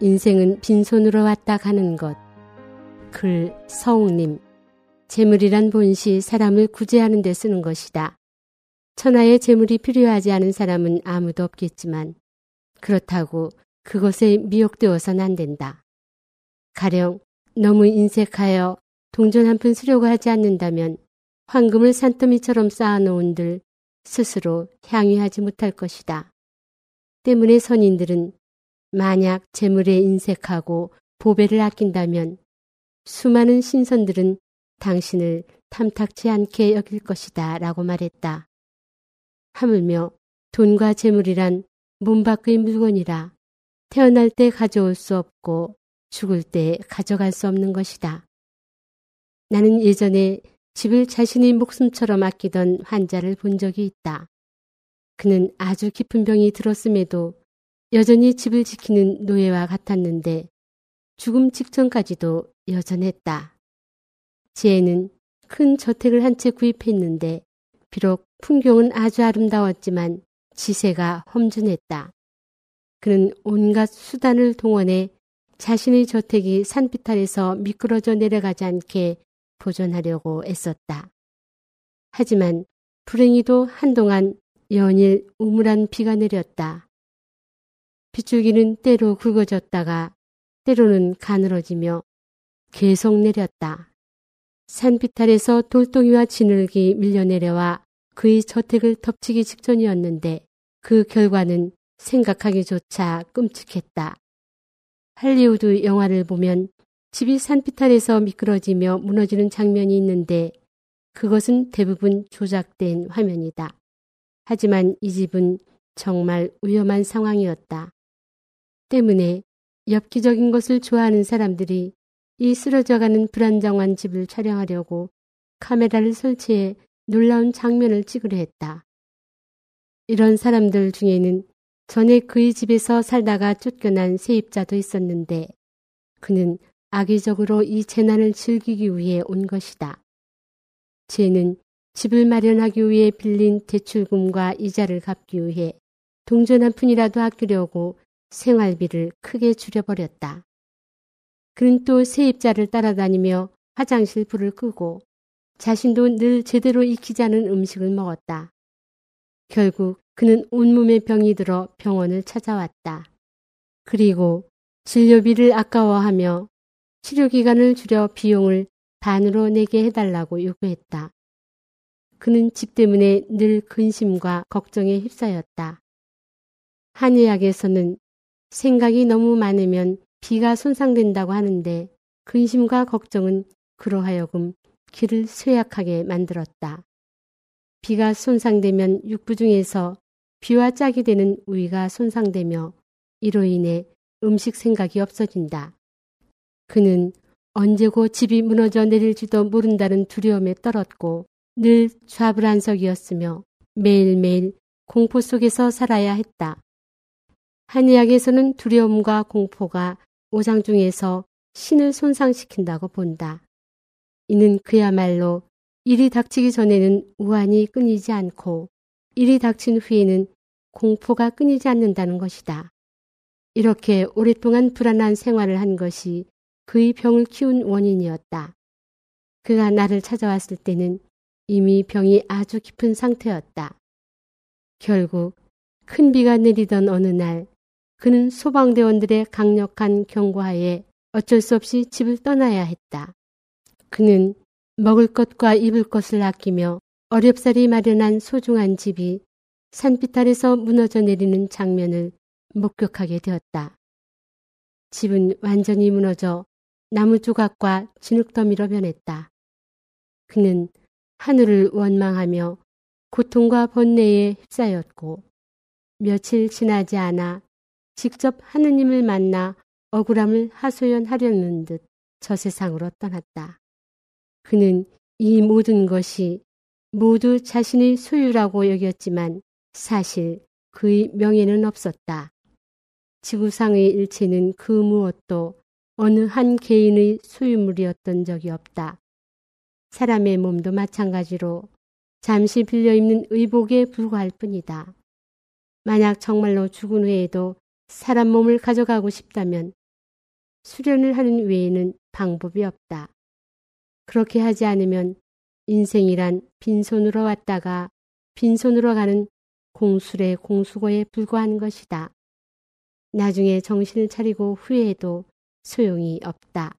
인생은 빈손으로 왔다 가는 것. 글 서웅님. 재물이란 본시 사람을 구제하는 데 쓰는 것이다. 천하의 재물이 필요하지 않은 사람은 아무도 없겠지만 그렇다고 그것에 미혹되어서는 안 된다. 가령 너무 인색하여 동전 한 푼 쓰려고 하지 않는다면 황금을 산더미처럼 쌓아놓은들 스스로 향유하지 못할 것이다. 때문에 선인들은 만약 재물에 인색하고 보배를 아낀다면 수많은 신선들은 당신을 탐탁치 않게 여길 것이다 라고 말했다. 하물며 돈과 재물이란 몸 밖의 물건이라 태어날 때 가져올 수 없고 죽을 때 가져갈 수 없는 것이다. 나는 예전에 집을 자신의 목숨처럼 아끼던 환자를 본 적이 있다. 그는 아주 깊은 병이 들었음에도 여전히 집을 지키는 노예와 같았는데 죽음 직전까지도 여전했다. 지혜는 큰 저택을 한 채 구입했는데 비록 풍경은 아주 아름다웠지만 지세가 험준했다. 그는 온갖 수단을 동원해 자신의 저택이 산비탈에서 미끄러져 내려가지 않게 보존하려고 애썼다. 하지만 불행히도 한동안 연일 우물한 비가 내렸다. 빗줄기는 때로 굵어졌다가 때로는 가늘어지며 계속 내렸다. 산비탈에서 돌덩이와 진흙이 밀려내려와 그의 저택을 덮치기 직전이었는데 그 결과는 생각하기조차 끔찍했다. 할리우드 영화를 보면 집이 산비탈에서 미끄러지며 무너지는 장면이 있는데 그것은 대부분 조작된 화면이다. 하지만 이 집은 정말 위험한 상황이었다. 때문에 엽기적인 것을 좋아하는 사람들이 이 쓰러져가는 불안정한 집을 촬영하려고 카메라를 설치해 놀라운 장면을 찍으려 했다. 이런 사람들 중에는 전에 그의 집에서 살다가 쫓겨난 세입자도 있었는데 그는 악의적으로 이 재난을 즐기기 위해 온 것이다. 쟤는 집을 마련하기 위해 빌린 대출금과 이자를 갚기 위해 동전 한 푼이라도 아끼려고 생활비를 크게 줄여버렸다. 그는 또 세입자를 따라다니며 화장실 불을 끄고 자신도 늘 제대로 익히지 않은 음식을 먹었다. 결국 그는 온몸에 병이 들어 병원을 찾아왔다. 그리고 진료비를 아까워하며 치료기간을 줄여 비용을 반으로 내게 해달라고 요구했다. 그는 집 때문에 늘 근심과 걱정에 휩싸였다. 한의학에서는 생각이 너무 많으면 비가 손상된다고 하는데 근심과 걱정은 그러하여금 귀를 쇠약하게 만들었다. 비가 손상되면 육부 중에서 비와 짝이 되는 우위가 손상되며 이로 인해 음식 생각이 없어진다. 그는 언제고 집이 무너져 내릴지도 모른다는 두려움에 떨었고 늘 좌불안석이었으며 매일매일 공포 속에서 살아야 했다. 한의학에서는 두려움과 공포가 오장 중에서 신을 손상시킨다고 본다. 이는 그야말로 일이 닥치기 전에는 우환이 끊이지 않고 일이 닥친 후에는 공포가 끊이지 않는다는 것이다. 이렇게 오랫동안 불안한 생활을 한 것이 그의 병을 키운 원인이었다. 그가 나를 찾아왔을 때는 이미 병이 아주 깊은 상태였다. 결국 큰 비가 내리던 어느 날 그는 소방대원들의 강력한 경고하에 어쩔 수 없이 집을 떠나야 했다. 그는 먹을 것과 입을 것을 아끼며 어렵사리 마련한 소중한 집이 산비탈에서 무너져 내리는 장면을 목격하게 되었다. 집은 완전히 무너져 나무 조각과 진흙더미로 변했다. 그는 하늘을 원망하며 고통과 번뇌에 휩싸였고 며칠 지나지 않아 직접 하느님을 만나 억울함을 하소연하려는 듯 저 세상으로 떠났다. 그는 이 모든 것이 모두 자신의 소유라고 여겼지만 사실 그의 명예는 없었다. 지구상의 일체는 그 무엇도 어느 한 개인의 소유물이었던 적이 없다. 사람의 몸도 마찬가지로 잠시 빌려 입는 의복에 불과할 뿐이다. 만약 정말로 죽은 후에도 사람 몸을 가져가고 싶다면 수련을 하는 외에는 방법이 없다. 그렇게 하지 않으면 인생이란 빈손으로 왔다가 빈손으로 가는 공술의 공수고에 불과한 것이다. 나중에 정신을 차리고 후회해도 소용이 없다.